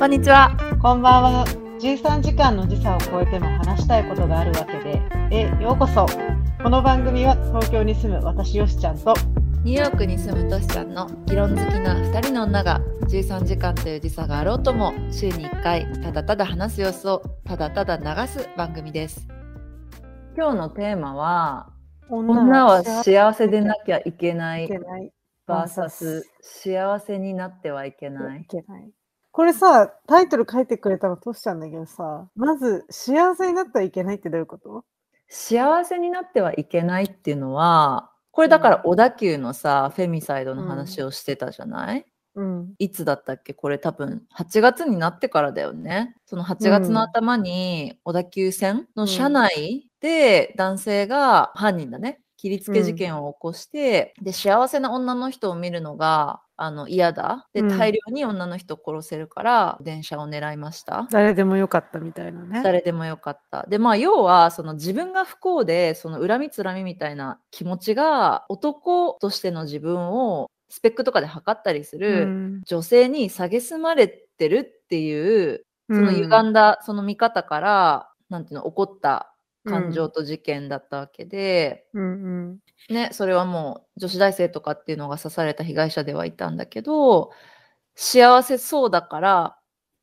こんにちは。こんばんは。13時間の時差を超えても話したいことがあるわけで、へようこそ。この番組は東京に住む私よしちゃんとニューヨークに住むトシちゃんの議論好きな2人の女が13時間という時差があろうとも週に1回ただただ話す様子をただただ流す番組です。今日のテーマは女は幸せでなきゃいけないいけない VS 幸せになってはいけないい。けない。これさ、タイトル書いてくれたのトシちゃんだけどさ、まず幸せになったらいけないってどういうこと？幸せになってはいけないっていうのはこれだから小田急のさ、フェミサイドの話をしてたじゃない、うん。いつだったっけ？これ多分8月になってからだよね。その8月の頭に小田急線の車内で男性が犯人だね切りつけ事件を起こして、で幸せな女の人を見るのがあの嫌だでうん大量に女の人を殺せるから電車を狙いました。誰でもよかったみたいなね。誰でもよかった。でまあ要はその自分が不幸でその恨みつらみみたいな気持ちが男としての自分をスペックとかで測ったりする、うん女性に蔑まれてるっていうそのうん歪んだその見方から、なんていうの起こった感情と事件だったわけで、うんうん。ねそれはもう女子大生とかっていうのが刺された被害者ではいたんだけど幸せそうだから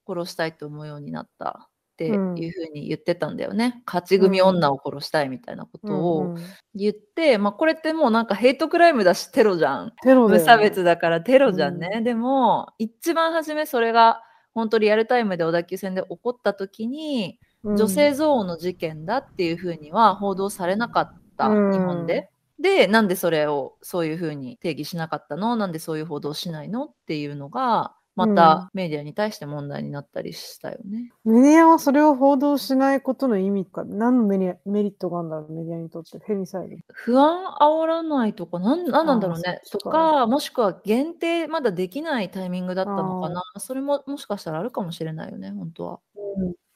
殺したいと思うようになったっていううんふうに言ってたんだよね、勝ち組女を殺したいみたいなことうんをうん。言って、まあこれってもうなんかヘイトクライムだしテロじゃん。ね。無差別だからテロじゃんね。でも、一番初めそれが本当リアルタイムで小田急線で起こった時に、女性憎悪の事件だっていうふうには報道されなかった、うん日本で。で、なんでそれをそういうふうに定義しなかったの？なんでそういう報道しないの？っていうのが、またメディアに対して問題になったりしたよね。メディアはそれを報道しないことの意味か、何のメリメリットがあるんだろう、メディアにとって、フェミサイド。不安煽らないとか、なんなんなんだろうあね。とかか、もしくは限定まだできないタイミングだったのかな？それももしかしたらあるかもしれないよね、本当は。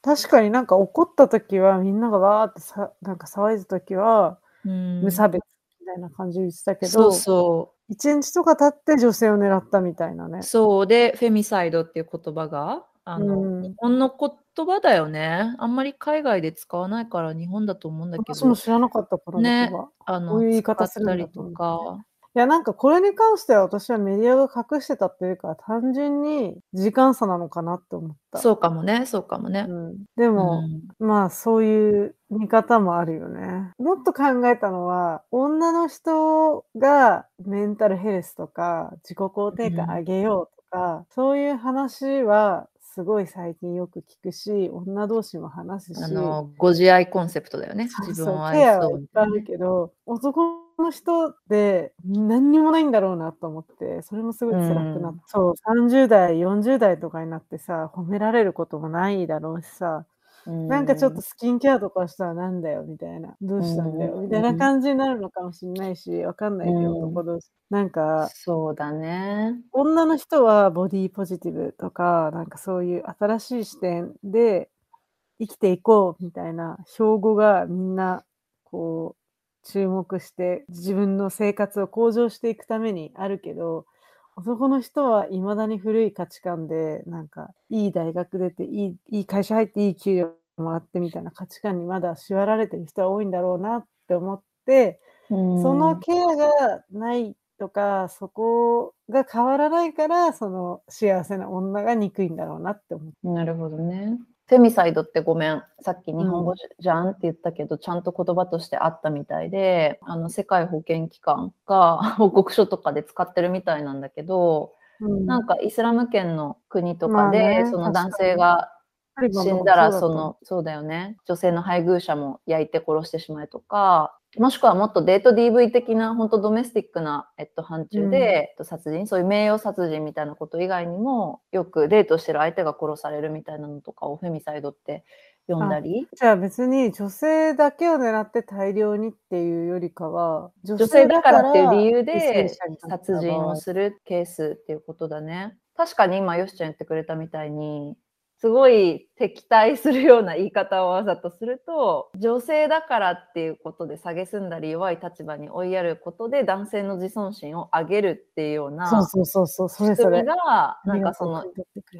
確かになんか怒った時はみんながわーってさなんか騒いだ時はうん無差別みたいな感じで言ってたけど、そうそ一日とか経って女性を狙ったみたいなねう。。そうで、フェミサイドっていう言葉が、あの、うん日本の言葉だよね。あんまり海外で使わないから日本だと思うんだけど、私も知らなかったからねあの、言い方するんだ使ったりとか。いやなんかこれに関しては私はメディアが隠してたっていうか単純に時間差なのかなって思った。そうかもね、そうかもね。うん、でも、うんまあそういう見方もあるよね。もっと考えたのは女の人がメンタルヘルスとか自己肯定感上げようとか、そういう話はすごい最近よく聞くし女同士も話すしあの、ご自愛コンセプトだよね。自分をそうケア愛そうはいっぱいあるけど男の人で何にもないんだろうなと思ってそれもすごい辛くなって、うんそう30代40代とかになってさ褒められることもないだろうしさなんかちょっとスキンケアとかしたらなんだよみたいな。どうしたんだようんみたいな感じになるのかもしれないし、わかんないけど、うん男同士。なんか、そうだね。女の人はボディポジティブとか、なんかそういう新しい視点で生きていこうみたいな標語がみんなこう注目して自分の生活を向上していくためにあるけど、男の人は未だに古い価値観で、なんか、いい大学出て、いい、いい会社入って、いい給料もらってみたいな価値観にまだ縛られてる人は多いんだろうなって思って、そのケアがないとか、そこが変わらないから、その幸せな女が憎いんだろうなって思って。なるほどね。フェミサイドってごめん、さっき日本語じゃんって言ったけど、ちゃんと言葉としてあったみたいで、あの世界保健機関が 報告書とかで使ってるみたいなんだけど、うん。なんかイスラム圏の国とかまあねで、その男性が死んだらそのそうだよね。女性の配偶者も焼いて殺してしまえとかもしくはもっとデート DV 的な本当ドメスティックな、えっと、範疇で、うん。えっと、殺人そういう名誉殺人みたいなこと以外にもよくデートしてる相手が殺されるみたいなのとかをフェミサイドって読んだり。じゃあ別に女性だけを狙って大量にっていうよりかは、女女性だからっていう理由で殺人をするケースっていうことだね。確かに今よしちゃん言ってくれたみたいにすごい敵対するような言い方をわざとすると女性だからっていうことで蔑んだり弱い立場に追いやることで男性の自尊心を上げるっていうようなそうそうそうそう、それそれ。がなんかその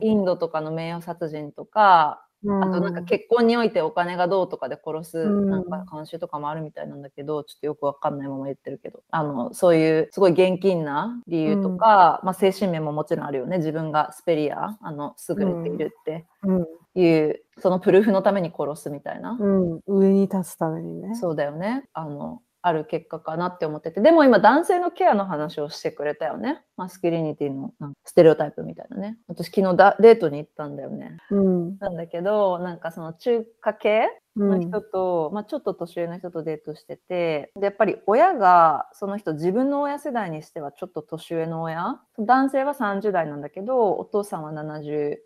インドとかの名誉殺人とかあとなんか結婚においてお金がどうとかで殺すうんなんか慣習とかもあるみたいなんだけど、ちょっとよくわかんないまま言ってるけど、あの、そういうすごい現金な理由とか、まあ精神面ももちろんあるよね。自分がスペリア、あの、優れているってうん、いう、そのプルーフのために殺すみたいな。うん、上に立つためにね。そうだよね。あの、ある結果かなって思ってて。でも今男性のケアの話をしてくれたよね。マスキリニティのなんかステレオタイプみたいなね。私昨日だデートに行ったんだよね。うん、なんだけど、なんかその中華系のうん、人と、まあ、ちょっと年上の人とデートしててでやっぱり親がその人自分の親世代にしてはちょっと年上の親男性は30代なんだけどお父さんは70、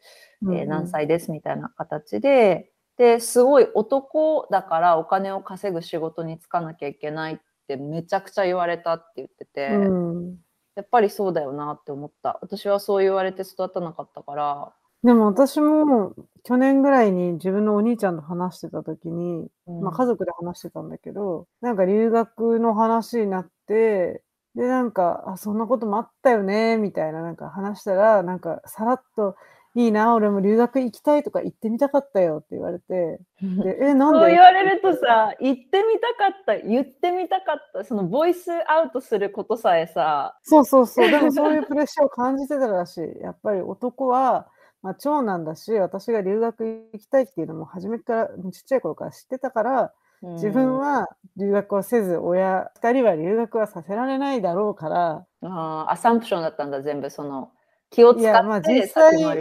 うんえー何歳ですみたいな形でですごい男だからお金を稼ぐ仕事に就かなきゃいけないってめちゃくちゃ言われたって言ってて、うん。やっぱりそうだよなって思った。私はそう言われて育たなかったから、でも私も去年ぐらいに自分のお兄ちゃんと話してた時に、うん。まあ家族で話してたんだけど、なんか留学の話になって、で、なんか、あ、そんなこともあったよね、みたいななんか話したら、なんかさらっと、いいな、俺も留学行きたいとか行ってみたかったよって言われて、で、え、なんで？そう言われるとさ、言ってみたかった、言ってみたかった、そのボイスアウトすることさえさ、そうそうそう。でもそういうプレッシャーを感じてたらしい。やっぱり男は、まあ、長男だし、私が留学行きたいっていうのも初めから、ちっちゃい頃から知ってたから、自分は留学をせず、親、二人は留学はさせられないだろうから、うん、あーアサンプションだったんだ、全部その、気を使ってり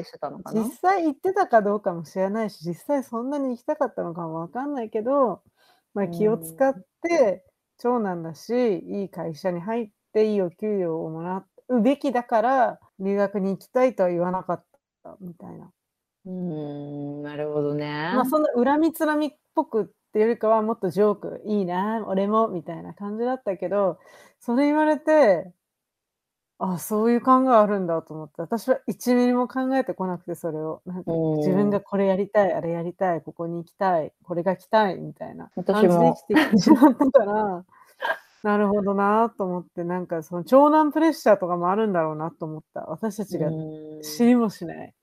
してたのかな？実。際行ってたかどうかも知らないし、実際そんなに行きたかったのかもわかんないけど、まあ、気を使って、長男だし、いい会社に入って、いいお給料をもらうべきだから、留学に行きたいとは言わなかったみたいな。うーん、なるほどね。まあ、そんな恨みつらみっぽくっていうよりかは、もっとジョーク、いいな、俺も、みたいな感じだったけど、それ言われて、あ、そういう考えあるんだと思って、私は1ミリも考えてこなくて、それを。なんかうん自分がこれやりたい、あれやりたい、ここに行きたい、これが来たい、みたいな私感じでも生きてきてしまったから、なるほどなと思って、なんかその長男プレッシャーとかもあるんだろうなと思った。私たちがうん知りもしない。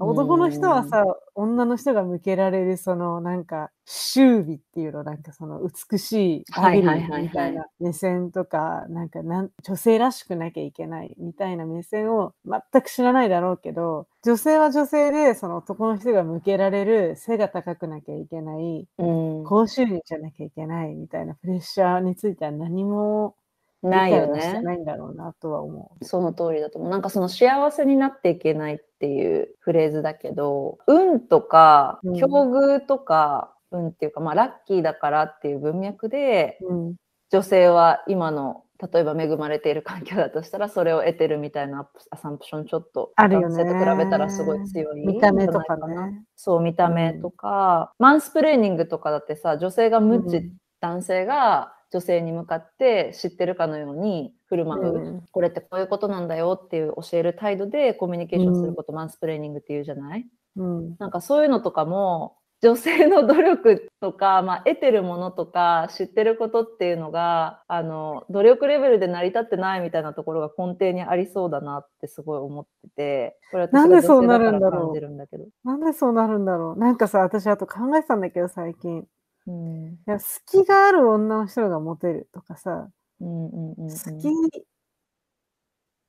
男の人はさ、女の人が向けられる、そのなんか、周美っていうの、なんかその美しい、はいはいはいはいみたいな目線とか、なんかなん女性らしくなきゃいけないみたいな目線を全く知らないだろうけど、女性は女性で、その男の人が向けられる背が高くなきゃいけない、うん、高収入じゃなきゃいけないみたいなプレッシャーについては何も理ないよね。ないんだろうなとは思その通りだと思う。なんかその幸せになっていけないっていうフレーズだけど、運とかうん境遇とか、運っていうか、まあラッキーだからっていう文脈で、う。うん。女性は今の例えば恵まれている環境だとしたらそれを得てるみたいなアサンプションちょっとあるよね男性と比べたらすごい強い見た目とかね。そう見た目とか、マンスプレーニングとかだってさ女性が無知、うん男性が女性に向かって知ってるかのように振る舞う、うんこれってこういうことなんだよっていう教える態度でコミュニケーションすること、マンスプレーニングっていうじゃない？うん。なんかそういうのとかも女性の努力とか、まあ、得てるものとか知ってることっていうのがあの努力レベルで成り立ってないみたいなところが根底にありそうだなってすごい思っててこれ私なんがでそうなるんだろう。なんでそうなるんだろう。なんかさ、私あと考えてたんだけど、最近。うんいや、好きがある女の人がモテるとかさ、うんうんうんうん好き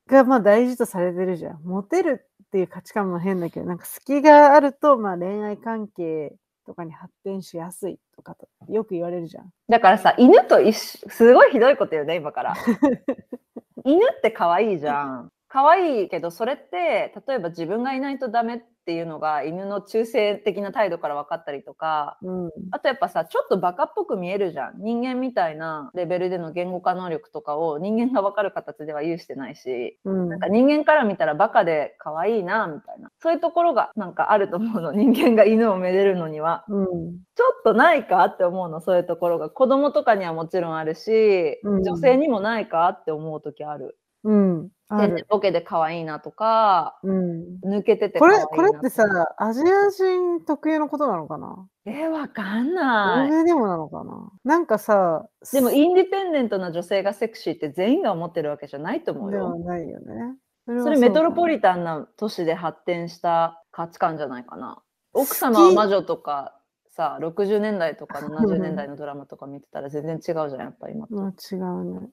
がまあ大事とされてるじゃん。モテるっていう価値観も変だけど、なんか好きがあると、まあ恋愛関係とかに発展しやすいとかとよく言われるじゃん。だからさ犬と一緒すごいひどいこと言うね今から。犬って可愛いじゃん。可愛いけどそれって例えば自分がいないとダメっていうのが犬の中性的な態度から分かったりとかうん。あとやっぱさちょっとバカっぽく見えるじゃん。人間みたいなレベルでの言語化能力とかを人間が分かる形では有してないしうん。なんか人間から見たらバカで可愛いなみたいな。そういうところがなんかあると思うの。人間が犬をめでるのには。うん。ちょっとないかって思うのそういうところが。子供とかにはもちろんあるし、うん。女性にもないかって思う時ある。うん。あ天然る。ボケで可愛いなとか、うん。抜けててこれ、可愛いなこれってさ、アジア人特有のことなのかな？え、わかん欧ない。米でもなのかな？なんかさ、でも、すインディペンデントな女性がセクシーって全員が思ってるわけじゃないと思うではよ。ないよね。そそれメトロポリリタンな都市で発展した価値観じゃないかな。奥様は魔女とかさ、60年代とか70年代のドラマとか見てたら全然違うじゃん、やっぱり今と。まあ違うね。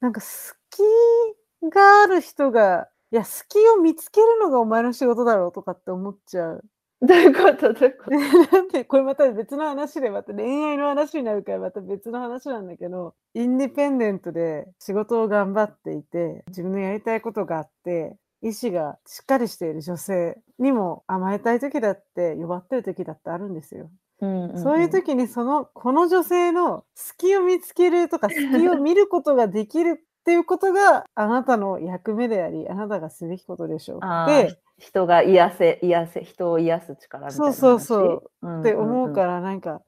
なんか好きがある人が、いや、好きを見つけるのがお前の仕事だろうとかって思っちゃう。どういうこと？どういうこと？な んでこれまた別の話でまた恋愛の話になるからまた別の話なんだけどインディペンデントで仕事を頑張っていて自分のやりたいことがあって意志がしっかりしている女性にも甘えたい時だって弱ってる時だってあるんですよ。うんんんそういう時にそのこの女性の好きを見つけるとか好きを見ることができるっていうことがあなたの役目でありあなたがすべきことでしょう。で人が癒せ、癒せ、人を癒す力みたいな話？そうそううんって思うんんからなんか、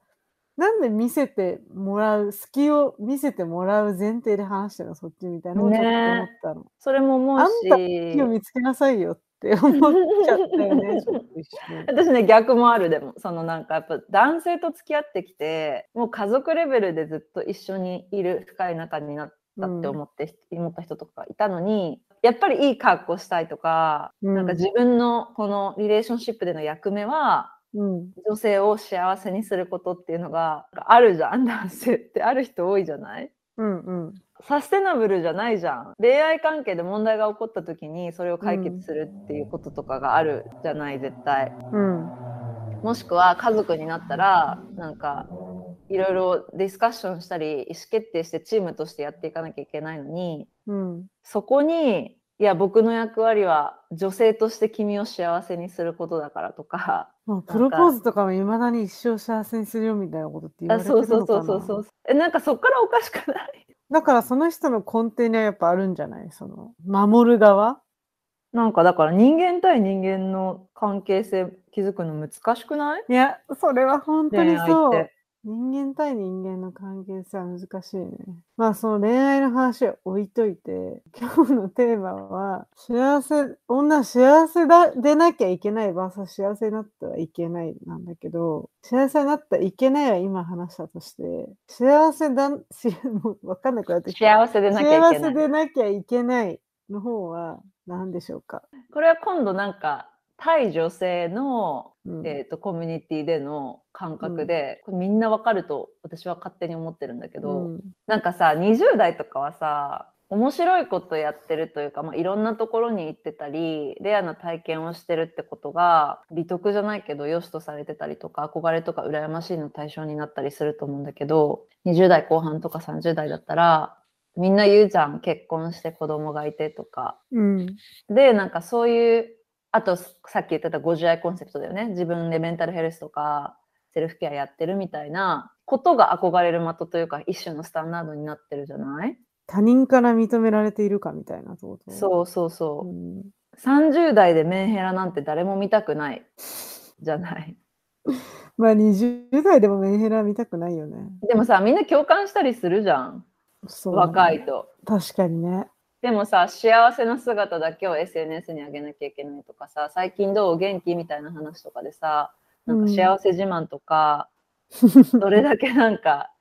なんで見せてもらう好きを見せてもらう前提で話してるの？そっちみたいなことって思ったの。それも思うあんし。たを見つけなさいよって思っちゃったよね。私ね逆もあるでもそのなんかやっぱ男性と付き合ってきてもう家族レベルでずっと一緒にいる深い仲になったって思って、思った人とかいたのにやっぱりいい格好したいとか、うん。なんか自分のこのリレーションシップでの役目はうん。女性を幸せにすることっていうのがあるじゃん。男性ってある人多いじゃない？うんうん。サステナブルじゃないじゃん。恋愛関係で問題が起こった時にそれを解決するっていうこととかがあるじゃない絶対。うん。もしくは家族になったらなんかいろいろディスカッションしたり意思決定してチームとしてやっていかなきゃいけないのにうん。そこにいや僕の役割は女性として君を幸せにすることだからとかまあプロポーズとかもいまだに一生幸せにするよみたいなことって言わあれてるそうそうのかなそうそうそう。えなんかそっからおかしくない？だからその人の根底にはやっぱあるんじゃない？その守る側？なんかだから人間対人間の関係性築くの難しくない？いやそれは本当にそう。人間対人間の関係性は難しいね。まあその恋愛の話は置いといて、今日のテーマは、幸せ、女は幸せだでなきゃいけない vs 幸せになってはいけないなんだけど、幸せになってはいけないは今話したとして、幸せだ、し もうわかんなくなってきた。幸せでなきゃい幸せけないでなきゃいけないの方は何でしょうか？これは今度なんか対女性のうん。えー、とコミュニティでの感覚で、これみんなわかると私は勝手に思ってるんだけど、うん。なんかさ20代とかはさ面白いことやってるというか、まあ、いろんなところに行ってたりレアな体験をしてるってことが美徳じゃないけど良しとされてたりとか憧れとか羨ましいの対象になったりすると思うんだけど20代後半とか30代だったらみんな言うじゃん。結婚して子供がいてとか。うん。でなんかそういうあとさっき言ってた50愛コンセプトだよね。自分でメンタルヘルスとかセルフケアやってるみたいなことが憧れる的というか一種のスタンダードになってるじゃない？他人から認められているかみたいなそうそうそう。う、ん。30代でメンヘラなんて誰も見たくないじゃない？まあ20代でもメンヘラ見たくないよね。でもさみんな共感したりするじゃん。そうだね。若いと。確かにね。でもさ幸せな姿だけを SNS に上げなきゃいけないとかさ最近どう？元気？みたいな話とかでさなんか幸せ自慢とか、どれだけなんか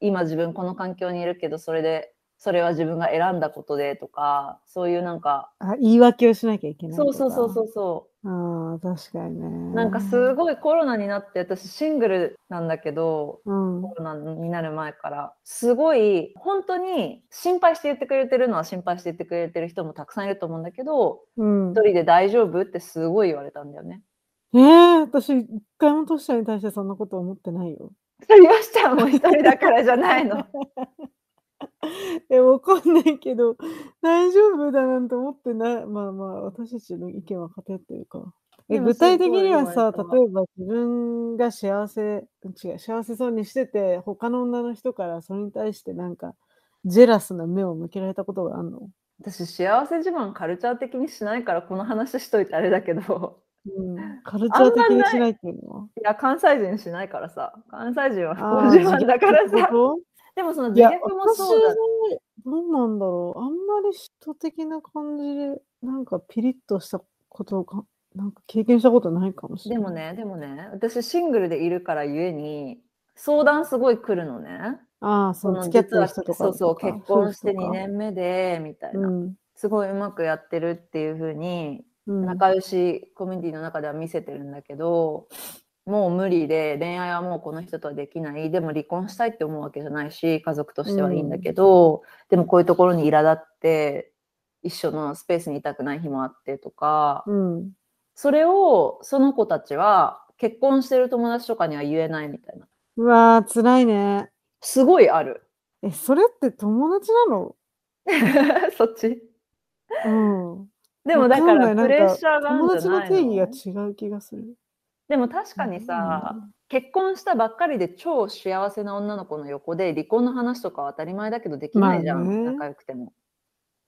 今自分この環境にいるけどそれでそれは自分が選んだことでとかそういうなんかあ言い訳をしなきゃいけないそうそうそうう。そう。そああ、確かにね。うなんかすごいコロナになって私シングルなんだけどうん。コロナになる前からすごい本当に心配して言ってくれてるのは心配して言ってくれてる人もたくさんいると思うんだけどうん一、人で大丈夫ってすごい言われたんだよね。えー、私、一回もトシちゃんに対してそんなこと思ってないよ。それちゃんも一人だからじゃないの。え、わかんないけど、大丈夫だなんて思ってない。まあまあ、私たちの意見は偏ってるか。えでも具体的にはすさ、ごい言われた例えば自分が幸せ、違う、幸せそうにしてて、他の女の人からそれに対してなんか、ジェラスな目を向けられたことがあるの？私幸せ自慢カルチャー的にしないからこの話しといてあれだけど。うん、カルチャー的にしないっていうのは？いや関西人しないからさ。関西人は不幸自慢だからってこでもその自虐もそうだ私どうなんだろう。あんまり人的な感じで、なんかピリッとしたことをかなんか経験したことないかもしれない。でもね、でもね、私シングルでいるからゆえに、相談すごい来るのね。ああ、そそのの付き合って実はる人とかそうそう、結婚して2夫婦とか年目で、みたいな。うん。すごいうまくやってるっていう風に、うん。仲良しコミュニティの中では見せてるんだけど、もう無理で恋愛はもうこの人とはできないでも離婚したいって思うわけじゃないし家族としてはいいんだけど、でもこういうところに苛立って一緒のスペースにいたくない日もあってとか、うん。それをその子たちは結婚してる友達とかには言えないみたいなうわー、辛いね。すごいあるえ、それって友達なの？そっちうん。でもだからプレッシャーが友達の定の義が違う気がする。でも確かにさ、結婚したばっかりで超幸せな女の子の横で離婚の話とかは当たり前だけどできないじゃん、まあね仲良くても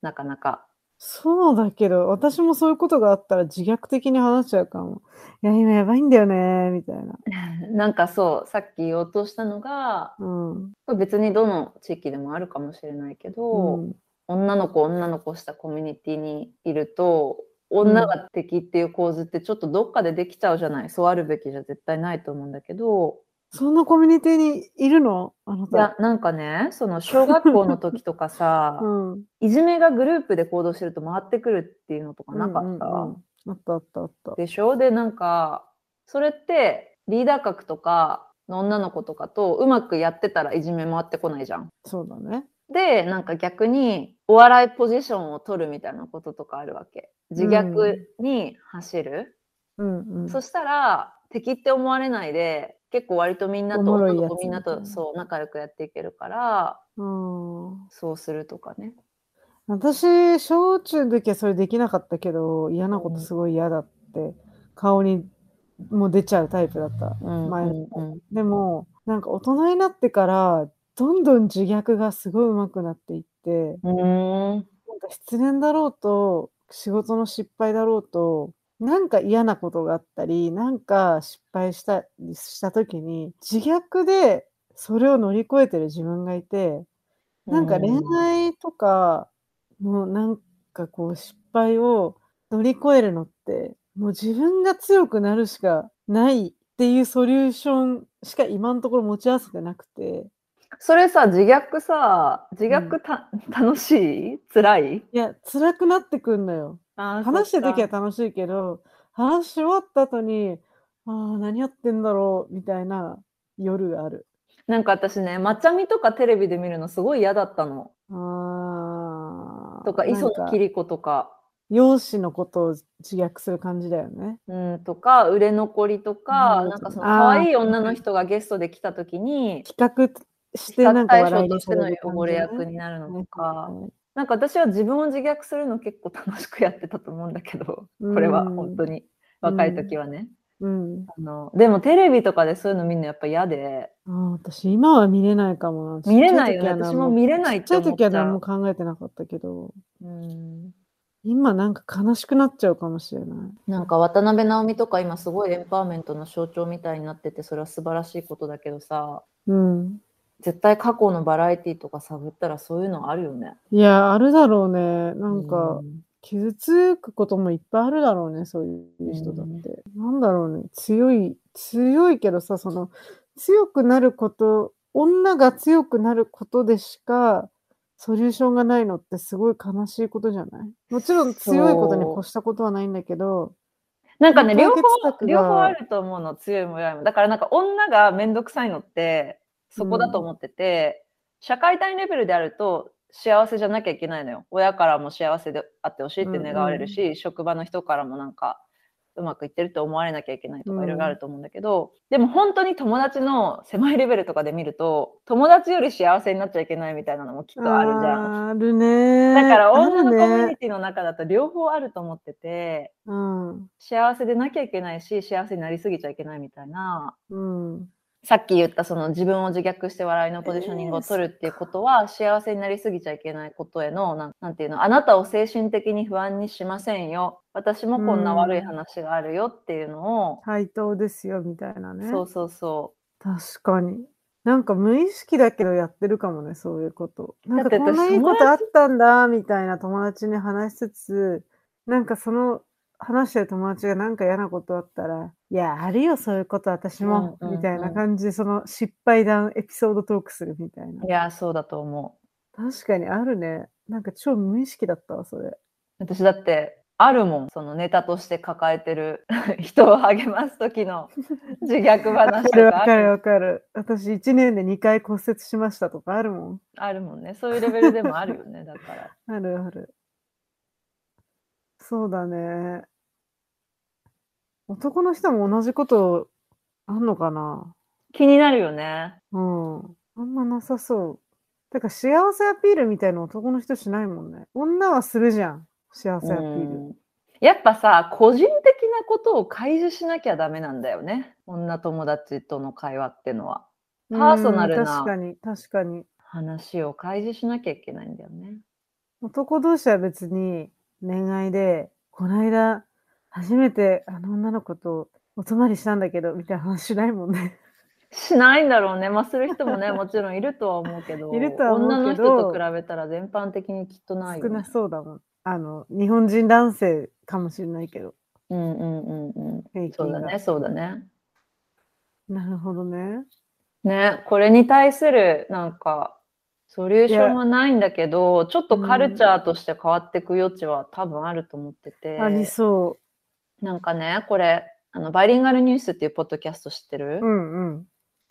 なかなかそうだけど、私もそういうことがあったら自虐的に話しちゃうかも。いや、今やばいんだよね、みたいな。なんかそうさっき言おうとしたのがうん。別にどの地域でもあるかもしれないけど、うん女の子女の子したコミュニティにいると女が敵っていう構図ってちょっとどっかでできちゃうじゃない？そうあるべきじゃ絶対ないと思うんだけどそんなコミュニティにいるの？あないやた。なんかねその小学校の時とかさ、うん。いじめがグループで行動してると回ってくるっていうのとかなかった、うんうんうんあったあったあった。でしょ？でなんかそれってリーダー格とかの女の子とかとうまくやってたらいじめ回ってこないじゃん。そうだね。でなんか逆にお笑いポジションを取るみたいなこととかあるわけ。自虐に走る。うんうん。そしたら敵って思われないで結構割とみんなとおもろいやつ女の子みんなとそう仲良くやっていけるからうんそうするとかね。私、小中の時はそれできなかったけど、嫌なことすごい嫌だって、顔にもう出ちゃうタイプだった。うん前うんうんでも、なんか大人になってから、どんどん自虐がすごい上手くなっていって、うーん。なんか失恋だろうと、仕事の失敗だろうと、なんか嫌なことがあったり、なんか失敗したりした時に、自虐でそれを乗り越えてる自分がいて、なんか恋愛とかのなんかこう失敗を乗り越えるのって、もう自分が強くなるしかないっていうソリューションしか今のところ持ち合わせてなくて、それさ自虐さ自虐た、楽しい？辛い？いや、辛くなってくんのよ。話してる時は楽しいけど、話し終わった後に、ああ、何やってんだろう、みたいな夜がある。なんか私ねまちゃみとかテレビで見るのすごい嫌だったの。ああ。とかなん磯野桐子とか。容姿のことを自虐する感じだよね。うん、とか売れ残りとか、うんなんかその可愛い女の人がゲストで来た時に企画してなんか笑いにとしてのされ。役になるのなんか私は自分を自虐するの結構楽しくやってたと思うんだけど、これは本当に若い時はね。うん。あのでもテレビとかでそういうの見るのやっぱ嫌で、あー私、今は見れないかもな。見れないよね私も見れないってちっちゃい思っちゃう時は何も考えてなかったけど、うん、今なんか悲しくなっちゃうかもしれない。なんか渡辺直美とか今すごいエンパワーメントの象徴みたいになっててそれは素晴らしいことだけどさうん。絶対過去のバラエティとか探ったらそういうのあるよね。いや、あるだろうね。なんかう、ん傷つくこともいっぱいあるだろうね、そういう人だって。なんだろうね、強い、強いけどさ、その、強くなること、女が強くなることでしか、ソリューションがないのってすごい悲しいことじゃない？もちろん強いことに越したことはないんだけど、なんかね両方両方あると思うの強いも弱いもだからなんか女が面倒くさいのってそこだと思ってて、社会単位レベルであると幸せじゃなきゃいけないのよ親からも幸せであってほしいって願われるし、職場の人からもなんかうまくいってるって思われなきゃいけないとうんかいろいろあると思うんだけど、でも本当に友達の狭いレベルとかで見ると友達より幸せになっちゃいけないみたいなのもきっとあるじゃん。あるね。だからあ女のコミュ。ニティの中だと両方あると思ってて、うん。幸せでなきゃいけないし幸せになりすぎちゃいけないみたいなうん。さっき言ったその自分を自虐して笑いのポジショニングを取るっていうことは、幸せになりすぎちゃいけないことへのなんなんていうのあなたを精神的に不安にしませんよ私もこんな悪い話があるよっていうのを、対等ですよ、みたいなね。そうそうそ確かに。なんか無意識だけどやってるかもね、そういうこと。なんかこんないいことあったんだ、みたいな友達に話しつつ、なんかその話してる友達がなんか嫌なことあったら、いや、あるよ、そういうこと私も、うんうんうんみたいな感じで、その失敗談エピソードトークするみたいな。いや、そうだと思う。確かにあるね。なんか超無意識だったわ、それ。私だって、あるもん。そのネタとして抱えてる 人を励ます時の 自虐わ話かるとかあるわかるわかる。私1年で2回骨折しましたとかあるもん。あるもんね。そういうレベルでもあるよね。だから。あるある。そうだね。男の人も同じことあんのかな？気になるよね。うん。あんまなさそう。てか幸せアピールみたいな男の人しないもんね。女はするじゃん。幸せアピール。うんやっぱさ、個人的なことを開示しなきゃダメなんだよね。女友達との会話ってのは。パーソナルうんな確かに、確かに。話を開示しなきゃいけないんだよね。男同士は別に恋愛で、この間、初めてあの女の子とお泊まりしたんだけど、みたいな話しないもんね。しないんだろうね。まあ、する人もね、もちろんいるとは思うけど、いるとは思うけど女の人と比べたら全般的にきっとないよ、ね少な。そうだもん。あの、日本人男性かもしれないけど、うんうんうんうん。そうだね、そうだね。なるほどね。ね、これに対するなんかソリューションはないんだけど、ちょっとカルチャーとして変わっていく余地は多分あると思ってて、ありそなんかね、これ、あのバイリンガルニュースっていうポッドキャスト知ってる、う。うんうん。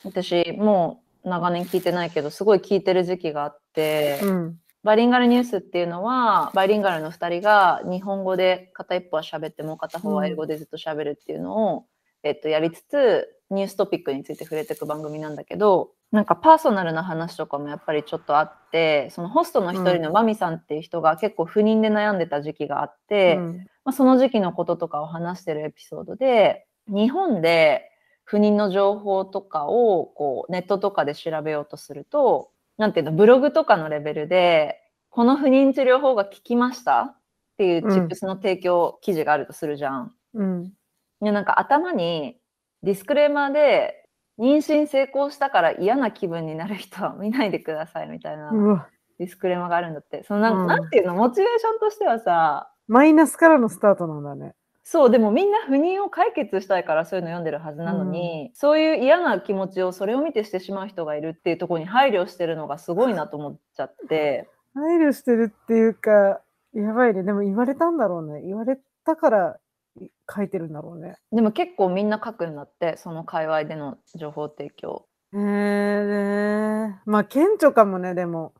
私、もう長年聞いてないけど、すごい聞いてる時期があって、うん。バイリンガルニュースっていうのは、バイリンガルの2人が日本語で片一方は喋ってもう片方は英語でずっと喋るっていうのを、えっと、やりつつ、ニューストピックについて触れていく番組なんだけど、なんかパーソナルな話とかもやっぱりちょっとあって、そのホストの一人のマミさんっていう人が結構不妊で悩んでた時期があって、うんまあ、その時期のこととかを話してるエピソードで、日本で不妊の情報とかをこうネットとかで調べようとすると、なんていうの、ブログとかのレベルで、この不妊治療法が効きました？っていうチップスの提供記事があるとするじゃん。うん。でなんか頭にディスクレーマーで、妊娠成功したから嫌な気分になる人は見ないでくださいみたいな。ディスクレーマーがあるんだって。そのなんていうの、モチベーションとしてはさ、マイナスからのスタートなんだね。そう、でもみんな不妊を解決したいからそういうの読んでるはずなのに、そういう嫌な気持ちをそれを見てしてしまう人がいるっていうところに配慮してるのがすごいなと思っちゃって、配慮してるっていうか、やばいね。でも言われたんだろうね。言われたからい書いてるんだろうね。でも結構みんな書くんだって、その界隈での情報提供。へえね。まあ、顕著かもね、でも。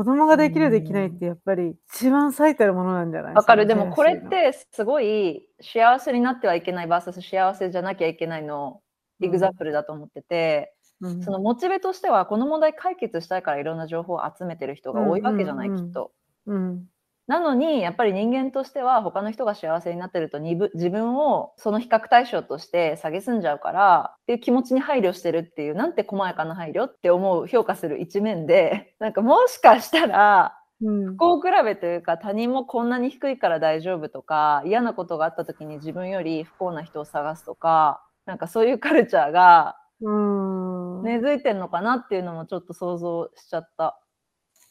子供ができるできないってやっぱり一番最たるものなんじゃない？わかる。でもこれってすごい幸せになってはいけない VS 幸せじゃなきゃいけないの。うんエグザンプルだと思ってて、ネーシーのそのモチベとしてはこの問題解決したいからいろんな情報を集めてる人が多いわけじゃない、うんうんうん。きっと。うん。なのにやっぱり人間としては他の人が幸せになってると自分をその比較対象として下げすんじゃうからっていう気持ちに配慮してるっていうなんて細やかな配慮って思う評価する一面で なんかもしかしたらうん不幸比べというか他人もこんなに低いから大丈夫とか嫌なことがあった時に自分より不幸な人を探すとかなんかそういうカルチャーがうん。根付いてんのかなっていうのもちょっと想像しちゃった。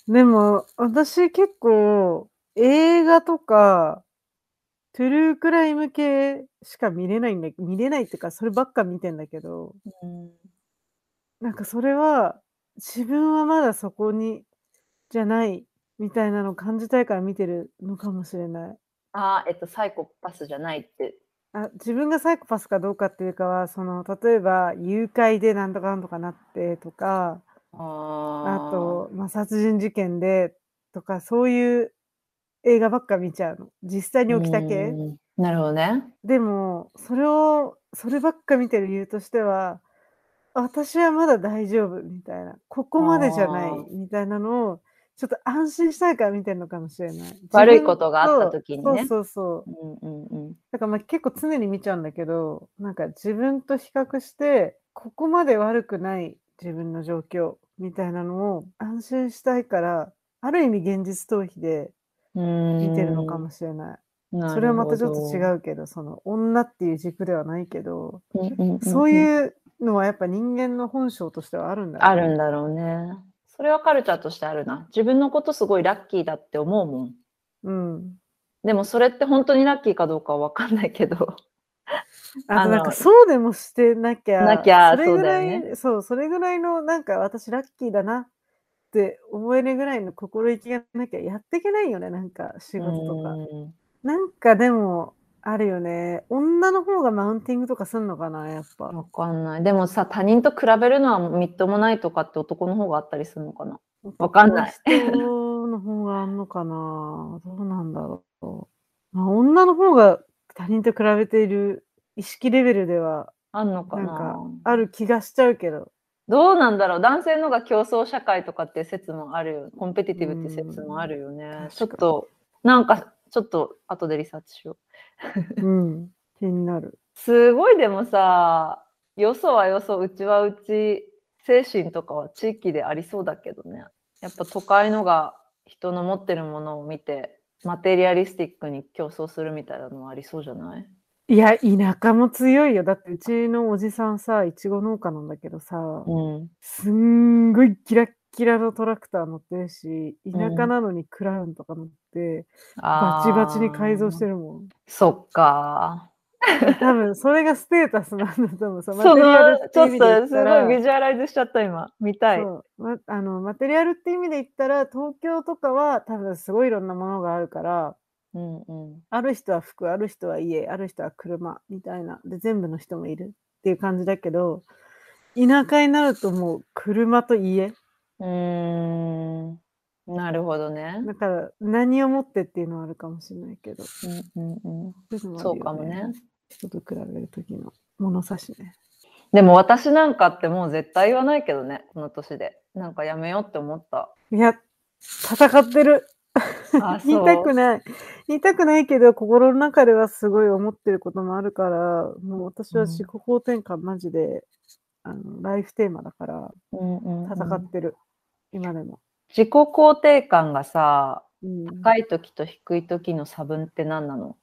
でも、私結構映画とか、トゥルークライム系しか見れないんだ見れないっていうか、そればっか見てんだけど、うん。なんかそれは、自分はまだそこに、じゃない、みたいなのを感じたいから見てるのかもしれない。あーえっとサイコパスじゃないって。あ自分がサイコパスかどうかっていうかは、その、例えば、誘拐でなんとかなんとかなってとか、ああと、まあ、殺人事件でとか、そういう映画ばっか見ちゃうの。実際に起きた系。うんなるほどね。でも、それを、そればっか見てる理由としては、私はまだ大丈夫みたいな、ここまでじゃないみたいなのを、ちょっと安心したいから見てるのかもしれない。悪いことがあった時にねそうそうそう。うんうんうん。だからまあ結構常に見ちゃうんだけど、なんか自分と比較して、ここまで悪くない自分の状況みたいなのを安心したいから、ある意味現実逃避で見てるのかもしれない。なそれはまたちょっと違うけど、その女っていう軸ではないけど、うんうんうんうんそういうのはやっぱ人間の本性としてはあるんだろうねあるんだろうね。それはカルチャーとしてあるな。自分のことすごいラッキーだって思うもん。うん。でもそれって本当にラッキーかどうかは分かんないけど。あなんかそうでもしてなきゃ、なきゃそれぐらいそうだよそう、それぐらいのなんか私ラッキーだなって思えるぐらいの心意気がなきゃやっていけないよね、なんか仕事とか。うんなんかでも、あるよね。女の方がマウンティングとかすんのかな、やっぱ。わかんない。でもさ、他人と比べるのはみっともないとかって男の方があったりするのかな？わかんない男の人の方があんのかな？どうなんだろう。まあ、女の方が他人と比べている意識レベルでは、あんのかな？ある気がしちゃうけど。どうなんだろう男性のが競争社会とかって説もあるよ。コンペティティブって説もあるよね。んちょっと、なんか、ちょっと後でリサーチしよう。うん。気になる。すごいでもさ、よそはよそ、うちはうち、精神とかは地域でありそうだけどね。やっぱ都会のが人の持ってるものを見て、マテリアリスティックに競争するみたいなのはありそうじゃない？いや、田舎も強いよ。だってうちのおじさんさ、いちご農家なんだけどさ、うん。すんごいキラッキラのトラクター乗ってるし、田舎うんなのにクラウンとか乗って、バチバチに改造してる。るもん。そっか。多分それがステータスなんだと思う。そのそマテリアルの、ちょっって意味で言とすごったら、いビジュアライズしちゃった今。見たい。そうまあのマテリアルって意味で言ったら、東京とかは多分すごいいろんなものがあるから、うんうん。ある人は服、ある人は家、ある人は車みたいな。で、全部の人もいるっていう感じだけど、田舎になるともう車と家。うーん。なるほどね。だから何を持ってっていうのはあるかもしれないけど。うんうんうん。そういうのもあそうかもね。人と比べる時の物差しね。でも私なんかってもう絶対言わないけどね、この年で。なんかやめようって思った。いや、戦ってる。あ 言いたくない。言いたくないけど、心の中ではすごい思ってることもあるから、もう私はうん自己肯定感マジで、あのライフテーマだから、うんうんうん戦ってる。今でも。自己肯定感がさ、うん、高い時と低い時の差分って何なの？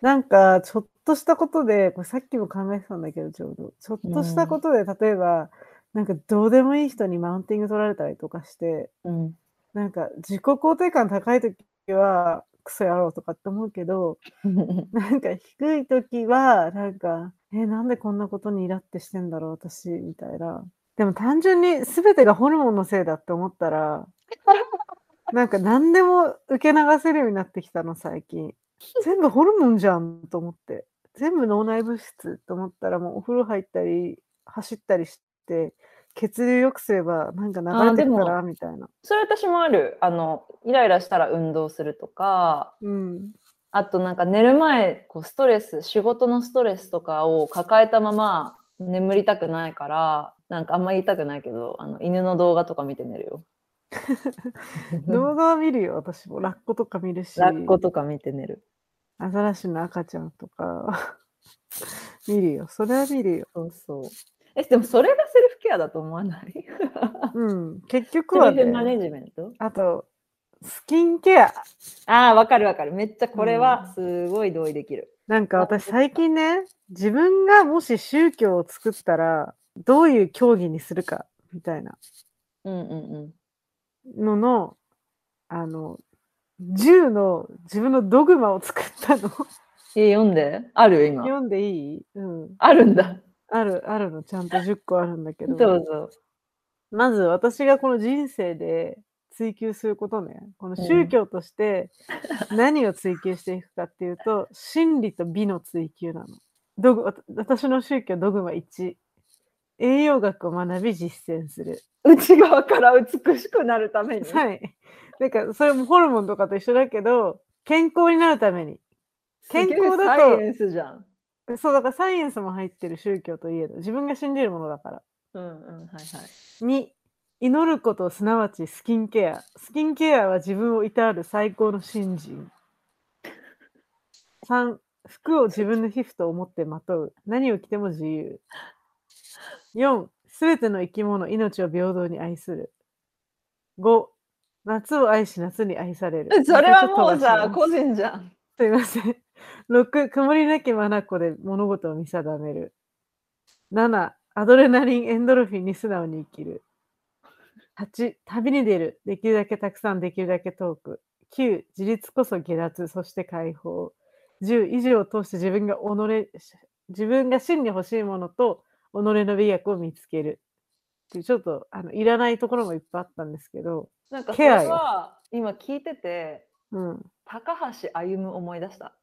なんか、ちょっとしたことで、これさっきも考えてたんだけど、ちょうど。ちょっとしたことで、例えば、なんかどうでもいい人にマウンティング取られたりとかして、うん。なんか自己肯定感高い時は、クソ野郎とかって思うけど、なんか低い時は、なんか、え、なんでこんなことにイラってしてんだろう、私、みたいな。でも単純に全てがホルモンのせいだって思ったら、なんか何でも受け流せるようになってきたの、最近。全部ホルモンじゃんと思って。全部脳内物質と思ったら、もうお風呂入ったり、走ったりして、血流良くすれば、なんか流れてくかあら、みたいな。それ私もある。あの、イライラしたら運動するとか、うん。あとなんか寝る前、こうストレス、仕事のストレスとかを抱えたまま眠りたくないから、なんかあんま言いたくないけど、あの犬の動画とか見て寝るよ。動画は見るよ、私も。ラッコとか見るし。ラッコとか見て寝る。アザラシの赤ちゃんとか 見るよ。それは見るよ。そうそう。え、でもそれがセルフケアだと思わない？うん。結局セはね、マネジメント？あと、スキンケア。ああ、わかるわかる。めっちゃこれはすごい同意できる。なんか私最近ね、自分がもし宗教を作ったら、どういう教義にするか、みたいなうんうんうん。のの、あの、10の自分のドグマを作ったの。え、読んで？ある今。読んでいい？うん。あるんだ。ある、あるの。ちゃんと10個あるんだけど。どうぞ。まず私がこの人生で追求することね、この宗教として何を追求していくかっていうと、真理と美の追求なの。ドグ私の宗教ドグマ1、栄養学を学び実践する。内側から美しくなるために？はい。なんかそれもホルモンとかと一緒だけど、健康になるために。健康だとサイエンスじゃん。そうだからサイエンスも入ってる宗教といえど、自分が信じるものだから。うんうん、はいはい。2祈ることすなわちスキンケア。スキンケアは自分をいたわる最高の信心。3服を自分の皮膚と思ってまとう。何を着ても自由。4すべての生き物命を平等に愛する。5夏を愛し夏に愛される。それはもうさ、個人じゃん。すいません6曇りなき眼で物事を見定める7、アドレナリン、エンドルフィンに素直に生きる。8、旅に出る。できるだけたくさん、できるだけ遠く。9、自立こそ下脱、そして解放。10、以上を通して自分が己、自分が真に欲しいものと己の美学を見つける。ちょっとあのいらないところもいっぱいあったんですけど、なんかそれは今聞いててうん、高橋歩思い出した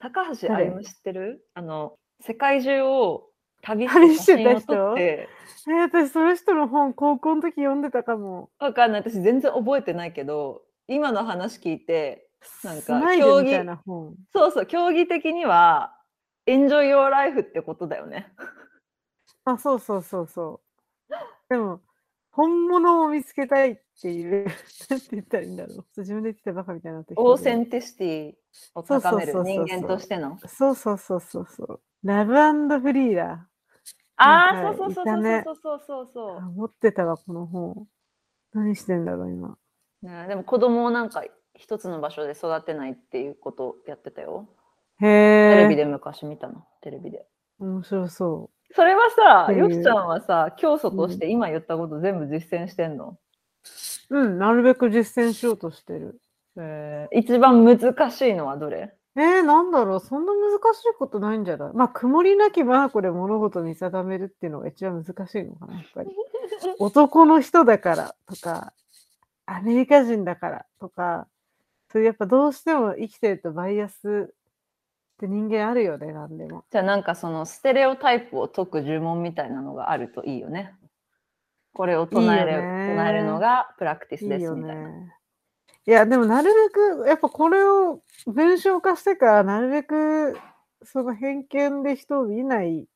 高橋誰歩知ってる？あの世界中を旅旅してた人？撮ってえー私その人の本高校の時読んでたかも。わかんない私全然覚えてないけど今の話聞いてなんか競技。そうそう競技的には enjoy your life ってことだよねあ、そうそうそうそう。でも、本物を見つけたいっていう、なんて言ったらいいんだろう。自分で言ってたバカみたいにな authenticity を高めるそうそうそうそう人間としてのそうそうそうそうそう。 love free だ。ああそうそうそうそうそうそうそうそうあ持ってたわ、この本。何してんだろう、今。ね、でも子供をなんか一つの場所で育てないっていうことをやってたよ。へえ。テレビで昔見たの、テレビで。面白そそれはさよきちゃんはさ、教祖として今言ったこと全部実践してんの、う。うん、なるべく実践しようとしてる。えー一番難しいのはどれ？えー、なんだろう、そんな難しいことないんじゃない？まあ、曇りなき眼で物事を見定めるっていうのが一番難しいのかな、やっぱり。男の人だからとか、アメリカ人だからとか、そういうやっぱどうしても生きてるとバイアスって人間あるよね、なんでも。じゃあなんかそのステレオタイプを解く呪文みたいなのがあるといいよね。これを唱える唱えるのがプラクティスですみたいな。ね。いや、でもなるべく、やっぱこれを文章化してから、なるべくその偏見で人を見ない、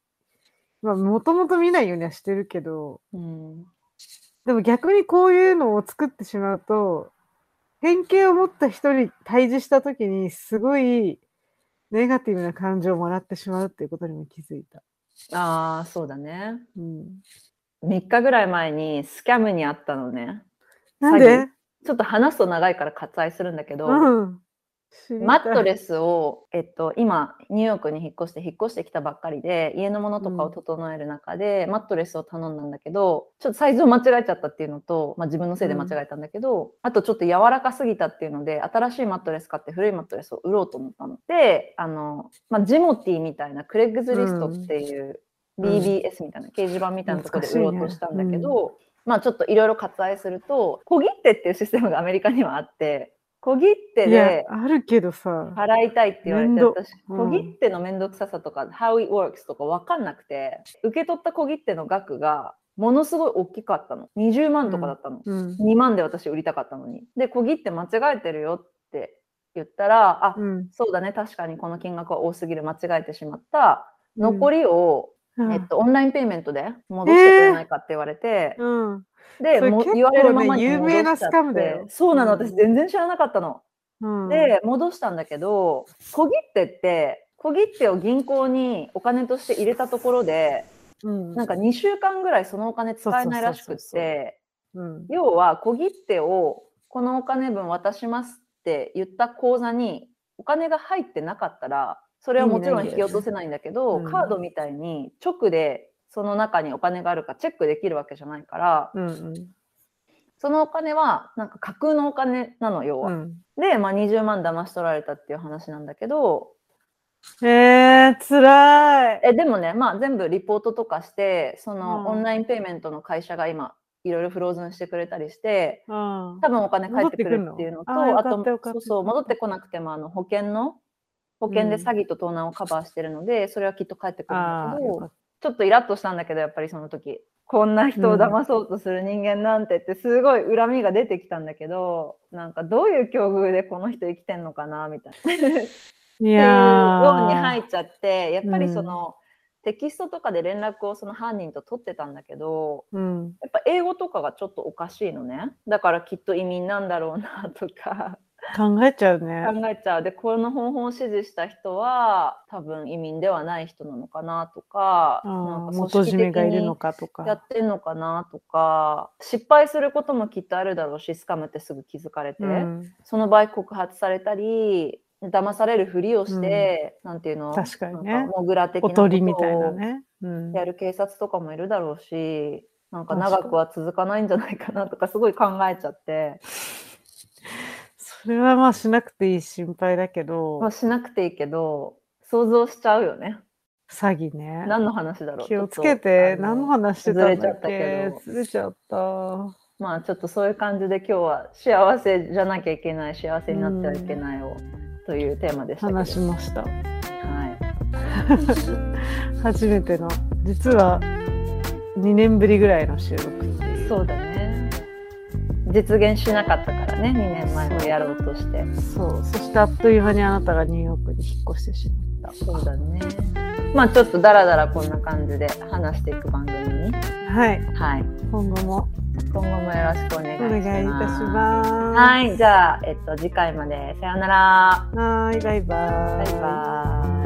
まあ、もともと見ないようにはしてるけど、うんでも逆にこういうのを作ってしまうと、偏見を持った人に対峙したときに、すごいネガティブな感情をもらってしまうっていうことにも気づいた。ああ、そうだね。うん、3日ぐらい前にスキャムにあったのね。なんで？ちょっと話すと長いから割愛するんだけど、うん。マットレス。スを、えっと、今ニューヨークに引っ越して引っ越してきたばっかりで家のものとかを整える中で、マットレスを頼んだんだけどちょっとサイズを間違えちゃったっていうのと、まあ、自分のせいで間違えたんだけど、あとちょっと柔らかすぎたっていうので新しいマットレス買って古いマットレスを売ろうと思ったのであの、まあ、ジモティみたいなクレッグズリストっていううん BBS みたいな掲示板みたいなところで売ろうとしたんだけど、まあちょっといろいろ割愛すると小切手っていうシステムがアメリカにはあって小切手で、あるけどさ。払いたいって言われて私うん。小切手の面倒くささとか、how it works とか分かんなくて受け取った小切手の額がものすごい大きかったの。20万とかだったの、うん。2万で私売りたかったのに。で小切手間違えてるよって言ったらあ、うん。そうだね。確かにこの金額は多すぎる。間違えてしまった。うん。残りを、うん。えっと、オンラインペイメントで戻してくれないかって言われて、うん。でも言われるままに有名なスカムだよ。そうなの。うん。私全然知らなかったの。うん、で戻したんだけど小切手って小切手を銀行にお金として入れたところでうん、なんか2週間ぐらいそのお金使えないらしくてうん、要は小切手をこのお金分渡しますって言った口座にお金が入ってなかったらそれはもちろん引き落とせないんだけど、うん。カードみたいに直でその中にお金があるかチェックできるわけじゃないからうんうん。そのお金はなんか架空のお金なの要は。うん。で、まあ、20万騙し取られたっていう話なんだけどえー、つらい。えでもね、まあ、全部リポートとかしてその、うん。オンラインペイメントの会社が今いろいろフローズンしてくれたりしてうん。多分お金返ってくるっていうのとあとそうそう戻ってこなくてもあの保険の保険で詐欺と盗難をカバーしてるので、それはきっと返ってくるんだけどちょっとイラッとしたんだけどやっぱりその時こんな人を騙そうとする人間なんてってすごい恨みが出てきたんだけどなんかどういう境遇でこの人生きてんのかなみたいな。いっていうやようにー入っちゃってやっぱりそうん。の、テキストとかで連絡をその犯人と取ってたんだけどうん。やっぱ英語とかがちょっとおかしいのね。だからきっと移民なんだろうなとか考えちゃうね。考えちゃう。でこの方法を指示した人は多分移民ではない人なのかなとかあなんかー元締めがいるのかかとか。やってんのかなとか失敗することもきっとあるだろうしスカムってすぐ気づかれて、うん。その場合告発されたり騙されるふりをして、なんていうの確かにね。モグラ的なおとりみたいなことを。やる警察とかもいるだろうし、なんか長くは続かないんじゃないかなとかすごい考えちゃって、それはまあしなくていい心配だけどまあ、、しなくていいけど、想像しちゃうよね。詐欺ね。何の話だろう？気をつけて、何の話してたんだっずれちゃったけずれちゃった。まあちょっとそういう感じで今日は幸せじゃなきゃいけない、幸せになってはいけないを、というテーマでした。話しました。はい。初めての、実は2年ぶりぐらいの収録。そうだね。実現しなかったからね、2年前もやろうとして。そう。そしてあっという間にあなたがニューヨークに引っ越してしまった。そうだね。まあちょっとだらだらこんな感じで話していく番組に、はい。はい。今後も今後もよろしくお願いしおます。願いいたします。はい。じゃあ、えっと、次回まで。さようなら。はい。バイバイ。バイバイ。